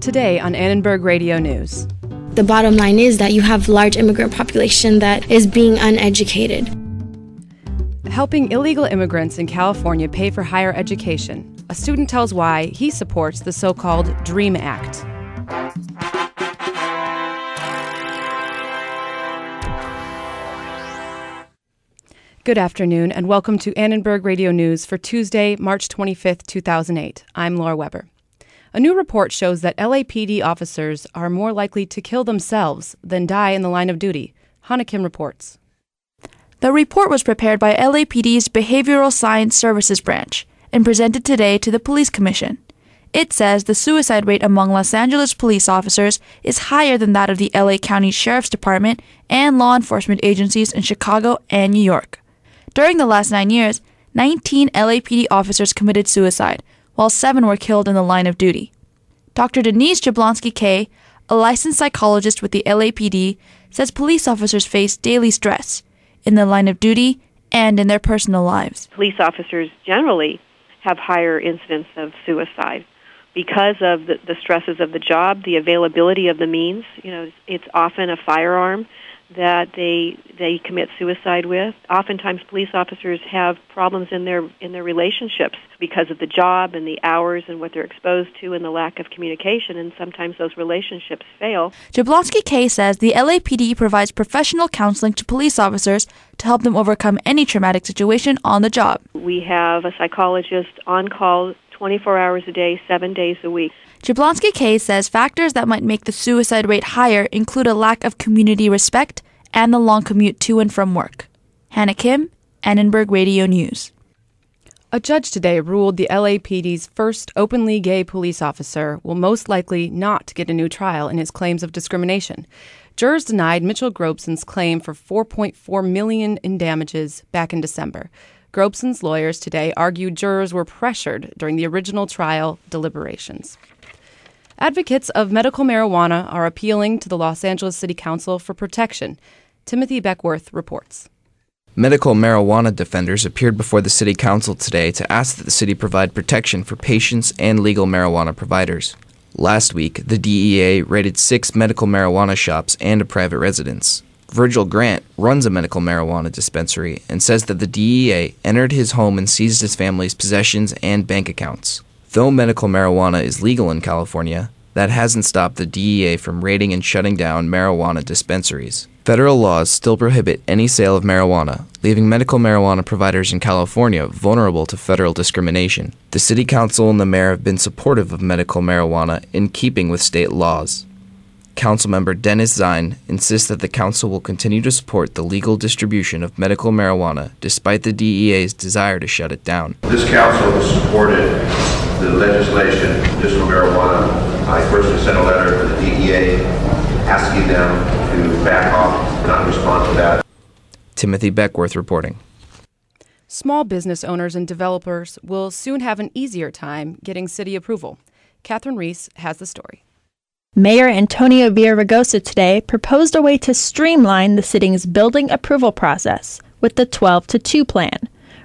Today on Annenberg Radio News. The bottom line is that you have large immigrant population that is being uneducated. Helping illegal immigrants in California pay for higher education. A student tells why he supports the so-called DREAM Act. Good afternoon and welcome to Annenberg Radio News for Tuesday, March 25th, 2008. I'm Laura Weber. A new report shows that LAPD officers are more likely to kill themselves than die in the line of duty. Hannah Kim reports. The report was prepared by LAPD's Behavioral Science Services Branch and presented today to the Police Commission. It says the suicide rate among Los Angeles police officers is higher than that of the LA County Sheriff's Department and law enforcement agencies in Chicago and New York. During the last nine years, 19 LAPD officers committed suicide, while seven were killed in the line of duty. Dr. Denise Jablonski Kay, a licensed psychologist with the LAPD, says police officers face daily stress in the line of duty and in their personal lives. Police officers generally have higher incidence of suicide because of the, the stresses of the job, the availability of the means. You know, it's often a firearm that they they commit suicide with. Oftentimes, police officers have problems in their in their relationships because of the job and the hours and what they're exposed to and the lack of communication. And sometimes those relationships fail. Jablonski Kay says the LAPD provides professional counseling to police officers to help them overcome any traumatic situation on the job. We have a psychologist on call 24 hours a day, seven days a week. Jablonski Kay says factors that might make the suicide rate higher include a lack of community respect and the long commute to and from work. Hannah Kim, Annenberg Radio News. A judge today ruled the LAPD's first openly gay police officer will most likely not get a new trial in his claims of discrimination. Jurors denied Mitchell Grobeson's claim for 4.4 million in damages back in December. Grobeson's lawyers today argued jurors were pressured during the original trial deliberations. Advocates of medical marijuana are appealing to the Los Angeles City Council for protection. Timothy Beckworth reports. Medical marijuana defenders appeared before the City Council today to ask that the city provide protection for patients and legal marijuana providers. Last week, the DEA raided six medical marijuana shops and a private residence. Virgil Grant runs a medical marijuana dispensary and says that the DEA entered his home and seized his family's possessions and bank accounts. Though medical marijuana is legal in California, that hasn't stopped the DEA from raiding and shutting down marijuana dispensaries. Federal laws still prohibit any sale of marijuana, leaving medical marijuana providers in California vulnerable to federal discrimination. The City Council and the Mayor have been supportive of medical marijuana in keeping with state laws. Councilmember Dennis Zine insists that the council will continue to support the legal distribution of medical marijuana despite the DEA's desire to shut it down. This council has supported the legislation, medicinal marijuana. I personally sent a letter to the DEA asking them to back off, not respond to that. Timothy Beckworth reporting. Small business owners and developers will soon have an easier time getting city approval. Catherine Riese has the story. Mayor Antonio Villaraigosa today proposed a way to streamline the city's building approval process with the 12 to 2 plan.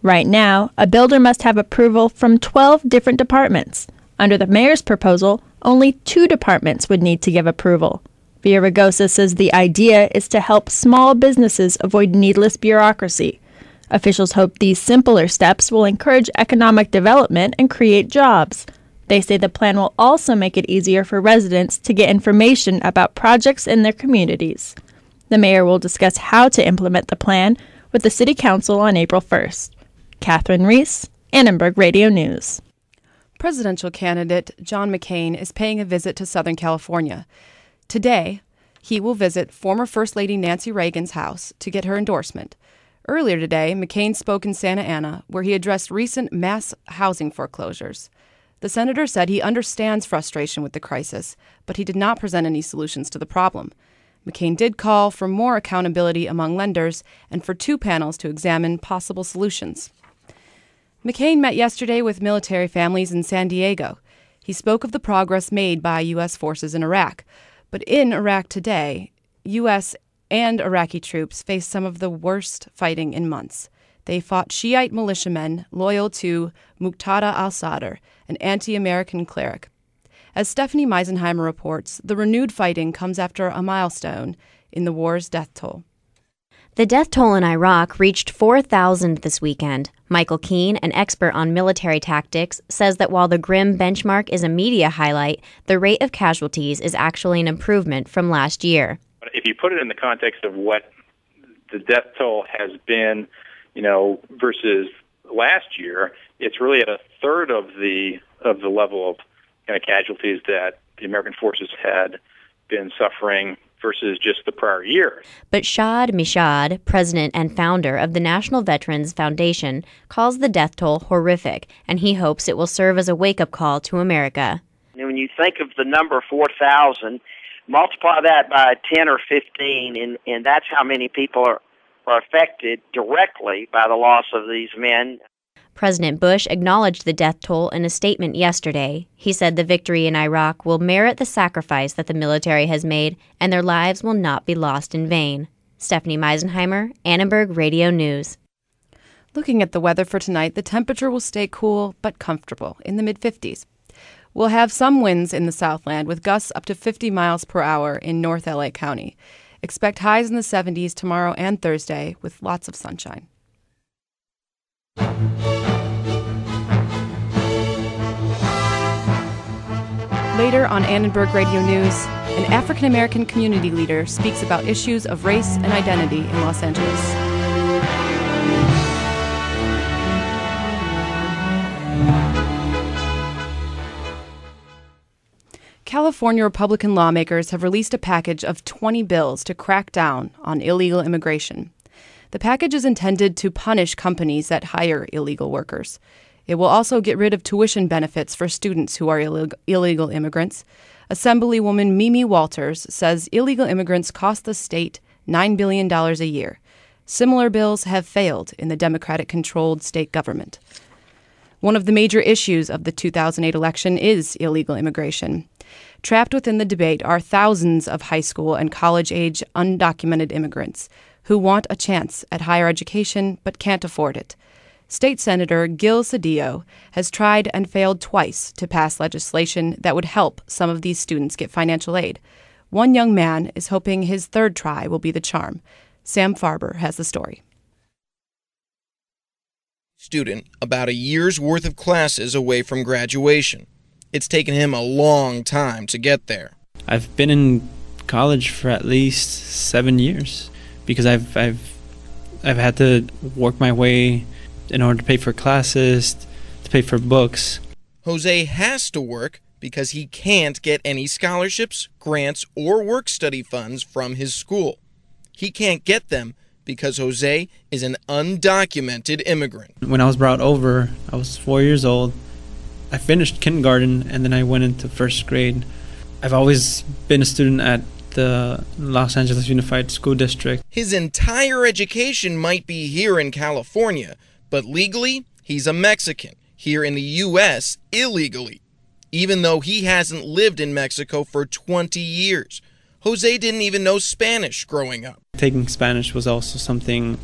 Right now, a builder must have approval from 12 different departments. Under the mayor's proposal, only two departments would need to give approval. Villaraigosa says the idea is to help small businesses avoid needless bureaucracy. Officials hope these simpler steps will encourage economic development and create jobs. They say the plan will also make it easier for residents to get information about projects in their communities. The mayor will discuss how to implement the plan with the City Council on April 1st. Catherine Riese, Annenberg Radio News. Presidential candidate John McCain is paying a visit to Southern California. Today, he will visit former First Lady Nancy Reagan's house to get her endorsement. Earlier today, McCain spoke in Santa Ana, where he addressed recent mass housing foreclosures. The senator said he understands frustration with the crisis, but he did not present any solutions to the problem. McCain did call for more accountability among lenders and for two panels to examine possible solutions. McCain met yesterday with military families in San Diego. He spoke of the progress made by U.S. forces in Iraq. But in Iraq today, U.S. and Iraqi troops face some of the worst fighting in months. They fought Shiite militiamen loyal to Muqtada al Sadr, an anti American cleric. As Stephanie Meisenheimer reports, the renewed fighting comes after a milestone in the war's death toll. The death toll in Iraq reached 4,000 this weekend. Michael Keane, an expert on military tactics, says that while the grim benchmark is a media highlight, the rate of casualties is actually an improvement from last year. If you put it in the context of what the death toll has been, you know, versus last year, it's really at a third of the of the level of kind of casualties that the American forces had been suffering versus just the prior year. But Shad Meshad, president and founder of the National Veterans Foundation, calls the death toll horrific, and he hopes it will serve as a wake up call to America. And when you think of the number 4,000, multiply that by 10 or 15, and, and that's how many people are, are affected directly by the loss of these men. President Bush acknowledged the death toll in a statement yesterday. He said the victory in Iraq will merit the sacrifice that the military has made, and their lives will not be lost in vain. Stephanie Meisenheimer, Annenberg Radio News. Looking at the weather for tonight, the temperature will stay cool but comfortable in the mid 50s. We'll have some winds in the Southland with gusts up to 50 miles per hour in North LA County. Expect highs in the 70s tomorrow and Thursday with lots of sunshine. Later on Annenberg Radio News, an African American community leader speaks about issues of race and identity in Los Angeles. California Republican lawmakers have released a package of 20 bills to crack down on illegal immigration. The package is intended to punish companies that hire illegal workers. It will also get rid of tuition benefits for students who are Ill- illegal immigrants. Assemblywoman Mimi Walters says illegal immigrants cost the state $9 billion a year. Similar bills have failed in the Democratic controlled state government. One of the major issues of the 2008 election is illegal immigration. Trapped within the debate are thousands of high school and college age undocumented immigrants who want a chance at higher education but can't afford it. State Senator Gil Cedillo has tried and failed twice to pass legislation that would help some of these students get financial aid. One young man is hoping his third try will be the charm. Sam Farber has the story. Student about a year's worth of classes away from graduation. It's taken him a long time to get there. I've been in college for at least seven years because I've I've I've had to work my way in order to pay for classes, to pay for books. Jose has to work because he can't get any scholarships, grants, or work study funds from his school. He can't get them because Jose is an undocumented immigrant. When I was brought over, I was four years old. I finished kindergarten and then I went into first grade. I've always been a student at the Los Angeles Unified School District. His entire education might be here in California, but legally, he's a Mexican, here in the U.S., illegally, even though he hasn't lived in Mexico for 20 years. Jose didn't even know Spanish growing up. Taking Spanish was also something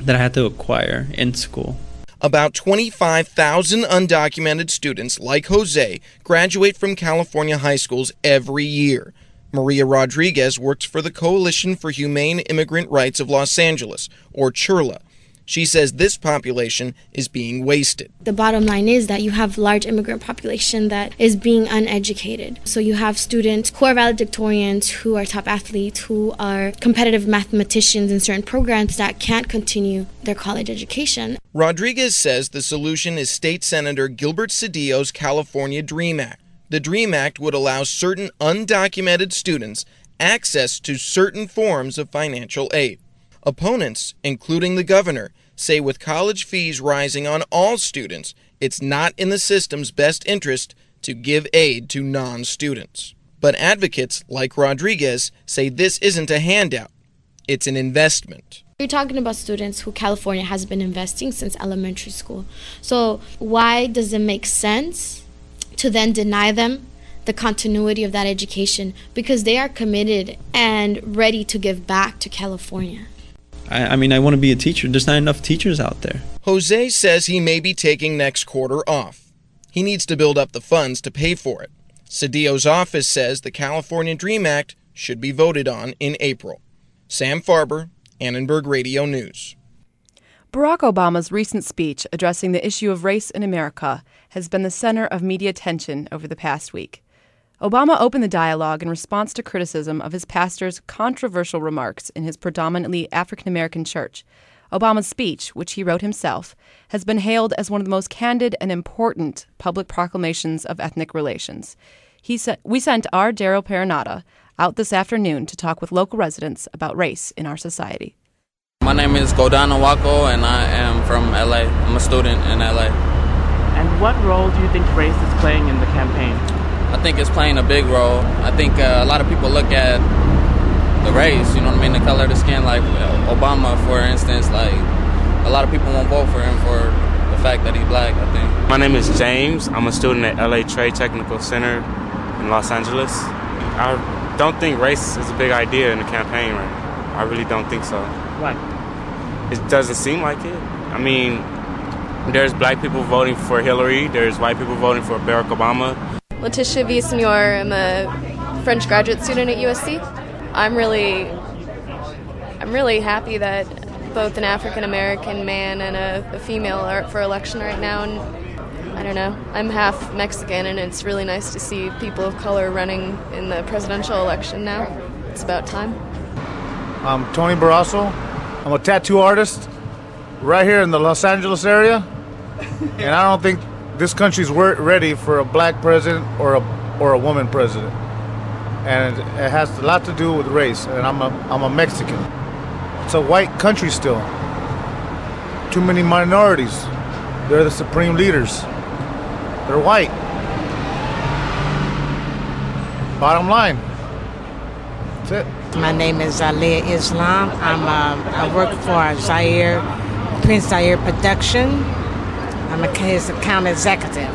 that I had to acquire in school. About 25,000 undocumented students like Jose graduate from California high schools every year. Maria Rodriguez works for the Coalition for Humane Immigrant Rights of Los Angeles, or CHIRLA. She says this population is being wasted. The bottom line is that you have large immigrant population that is being uneducated. So you have students who are valedictorians, who are top athletes, who are competitive mathematicians in certain programs that can't continue their college education. Rodriguez says the solution is State Senator Gilbert Cedillo's California Dream Act. The DREAM Act would allow certain undocumented students access to certain forms of financial aid. Opponents, including the governor, say with college fees rising on all students, it's not in the system's best interest to give aid to non students. But advocates like Rodriguez say this isn't a handout, it's an investment. You're talking about students who California has been investing since elementary school. So, why does it make sense to then deny them the continuity of that education because they are committed and ready to give back to California. I, I mean, I want to be a teacher. There's not enough teachers out there. Jose says he may be taking next quarter off. He needs to build up the funds to pay for it. Cedillo's office says the California Dream Act should be voted on in April. Sam Farber, Annenberg Radio News. Barack Obama's recent speech addressing the issue of race in America has been the center of media attention over the past week. Obama opened the dialogue in response to criticism of his pastor's controversial remarks in his predominantly African American church. Obama's speech, which he wrote himself, has been hailed as one of the most candid and important public proclamations of ethnic relations. He sa- we sent our Daryl Peranata out this afternoon to talk with local residents about race in our society. My name is Godana Wako, and I am from LA. I'm a student in LA. And what role do you think race is playing in the campaign? I think it's playing a big role. I think uh, a lot of people look at the race, you know what I mean, the color of the skin. Like Obama, for instance, like a lot of people won't vote for him for the fact that he's black. I think. My name is James. I'm a student at LA Trade Technical Center in Los Angeles. I don't think race is a big idea in the campaign right now. I really don't think so. Why? It doesn't seem like it. I mean, there's black people voting for Hillary. There's white people voting for Barack Obama. Letitia Villasenor. I'm a French graduate student at USC. I'm really, I'm really happy that both an African American man and a, a, female are up for election right now. And I don't know, I'm half Mexican, and it's really nice to see people of color running in the presidential election now. It's about time. I'm Tony Barrasso. I'm a tattoo artist right here in the Los Angeles area, and I don't think this country's ready for a black president or a or a woman president and it has a lot to do with race. And I'm a I'm a Mexican. It's a white country still. Too many minorities. They're the supreme leaders. They're white. Bottom line. That's it. My name is Aliyah Islam. I'm uh, I work for Zaire Prince Zaire Production. I'm a his account executive.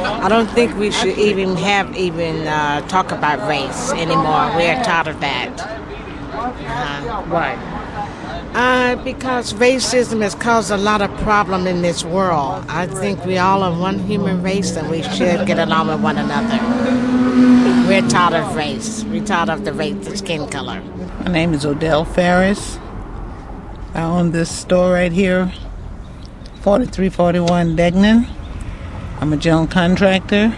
I don't think we should even have even uh, talk about race anymore. We're tired of that. Uh, Why? Uh, because racism has caused a lot of problem in this world. I think we all are one human race and we should get along with one another. We're tired of race. We're tired of the race, the skin color. My name is Odell Ferris. I own this store right here, 4341 Degnan. I'm a general contractor.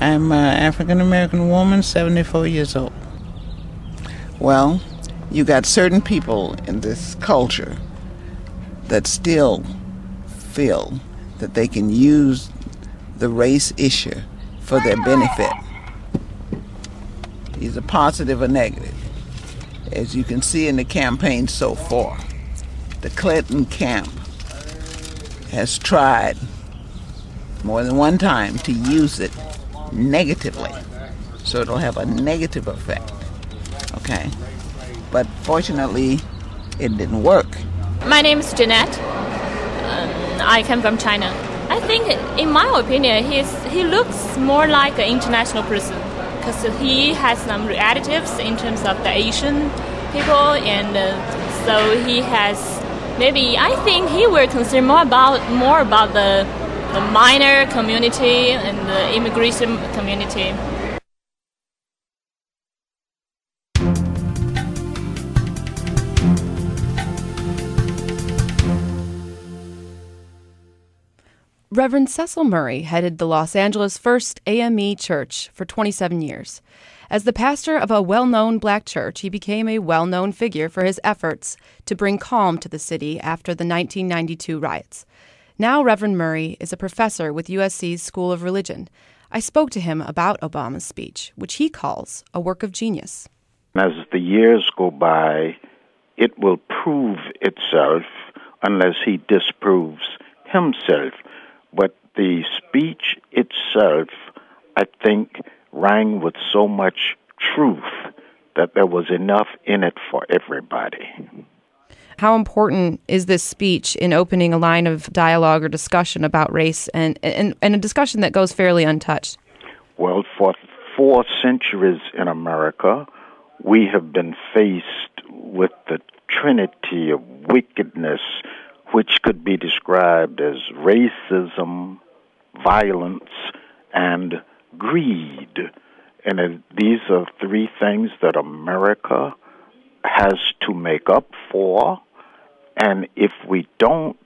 I'm an African American woman, 74 years old. Well, you got certain people in this culture that still feel that they can use the race issue for their benefit. Either positive or negative. As you can see in the campaign so far, the Clinton camp has tried more than one time to use it negatively. So it'll have a negative effect. Okay? But fortunately, it didn't work. My name is Jeanette. Um, I come from China. I think, in my opinion, he's, he looks more like an international person because he has some relatives in terms of the Asian people, and uh, so he has maybe I think he will concern more about more about the the minor community and the immigration community. Reverend Cecil Murray headed the Los Angeles First AME Church for 27 years. As the pastor of a well known black church, he became a well known figure for his efforts to bring calm to the city after the 1992 riots. Now, Reverend Murray is a professor with USC's School of Religion. I spoke to him about Obama's speech, which he calls a work of genius. As the years go by, it will prove itself unless he disproves himself. But the speech itself, I think, rang with so much truth that there was enough in it for everybody. How important is this speech in opening a line of dialogue or discussion about race and, and, and a discussion that goes fairly untouched? Well, for four centuries in America, we have been faced with the trinity of wickedness, which could be described as racism, violence, and greed. And these are three things that America has to make up for. And if we don't,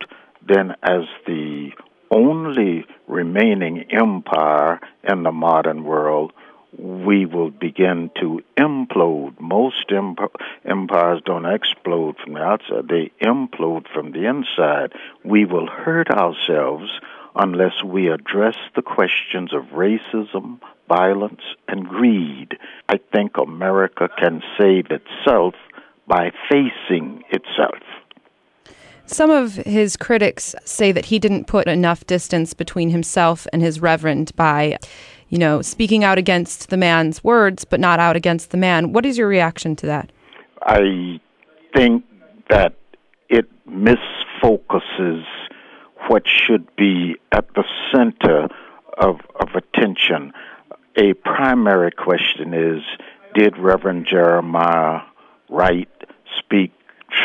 then as the only remaining empire in the modern world, we will begin to implode. Most emp- empires don't explode from the outside, they implode from the inside. We will hurt ourselves unless we address the questions of racism, violence, and greed. I think America can save itself by facing itself. Some of his critics say that he didn't put enough distance between himself and his reverend by, you know, speaking out against the man's words, but not out against the man. What is your reaction to that? I think that it misfocuses what should be at the center of, of attention. A primary question is Did Reverend Jeremiah Wright speak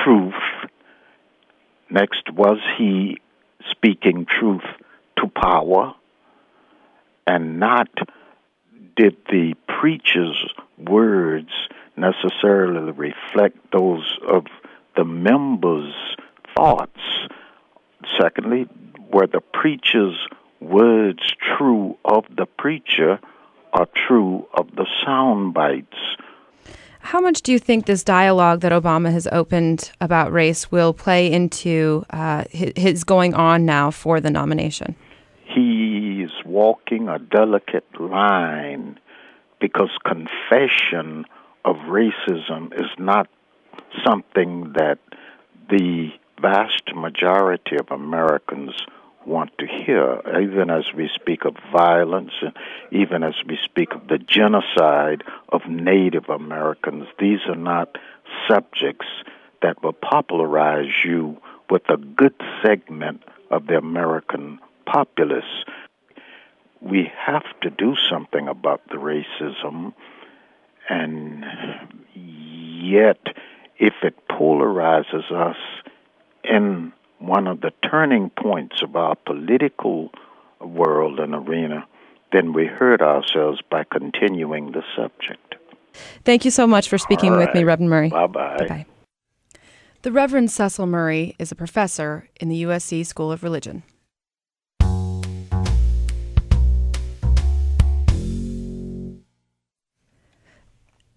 truth? Next, was he speaking truth to power? And not did the preacher's words necessarily reflect those of the members' thoughts? Secondly, were the preacher's words true of the preacher or true of the sound bites? How much do you think this dialogue that Obama has opened about race will play into uh, his going on now for the nomination? He's walking a delicate line because confession of racism is not something that the vast majority of Americans want to hear, even as we speak of violence and even as we speak of the genocide of Native Americans. These are not subjects that will popularize you with a good segment of the American populace. We have to do something about the racism, and yet, if it polarizes us in one of the turning points of our political world and arena, then we hurt ourselves by continuing the subject. Thank you so much for speaking right. with me, Reverend Murray. Bye bye. Bye The Reverend Cecil Murray is a professor in the USC School of Religion.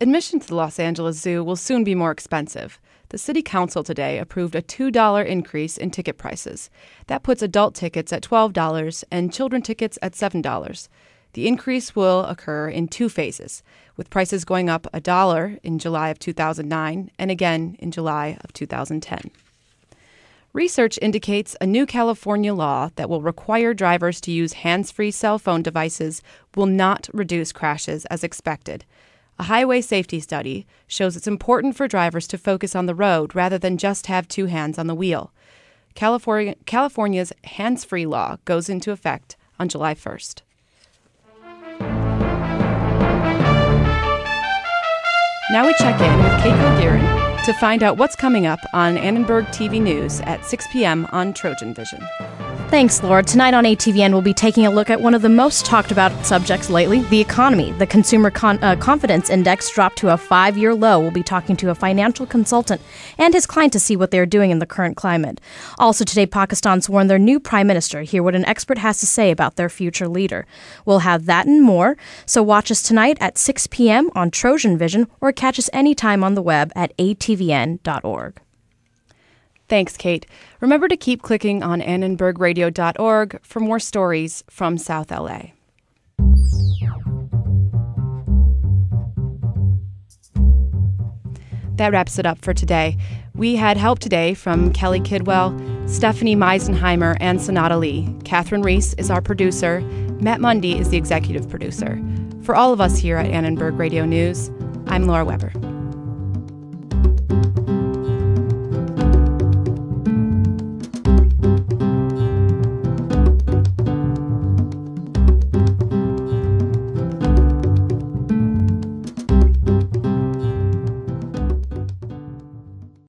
Admission to the Los Angeles Zoo will soon be more expensive. The City Council today approved a $2 increase in ticket prices. That puts adult tickets at $12 and children tickets at $7. The increase will occur in two phases, with prices going up a dollar in July of 2009 and again in July of 2010. Research indicates a new California law that will require drivers to use hands free cell phone devices will not reduce crashes as expected. A highway safety study shows it's important for drivers to focus on the road rather than just have two hands on the wheel. California, California's hands free law goes into effect on July 1st. Now we check in with Cate Cauguiran to find out what's coming up on Annenberg TV News at 6 p.m. on Trojan Vision. Thanks, Laura. Tonight on ATVN, we'll be taking a look at one of the most talked about subjects lately the economy. The Consumer Con- uh, Confidence Index dropped to a five year low. We'll be talking to a financial consultant and his client to see what they're doing in the current climate. Also, today, Pakistan sworn their new prime minister. Hear what an expert has to say about their future leader. We'll have that and more. So, watch us tonight at 6 p.m. on Trojan Vision or catch us anytime on the web at atvn.org. Thanks, Cate. Remember to keep clicking on annenbergradio.org for more stories from South LA. That wraps it up for today. We had help today from Kelly Kidwell, Stephanie Meisenheimer, and Sonata Lee. Catherine Riese is our producer. Matt Mundy is the executive producer. For all of us here at Annenberg Radio News, I'm Laura Weber.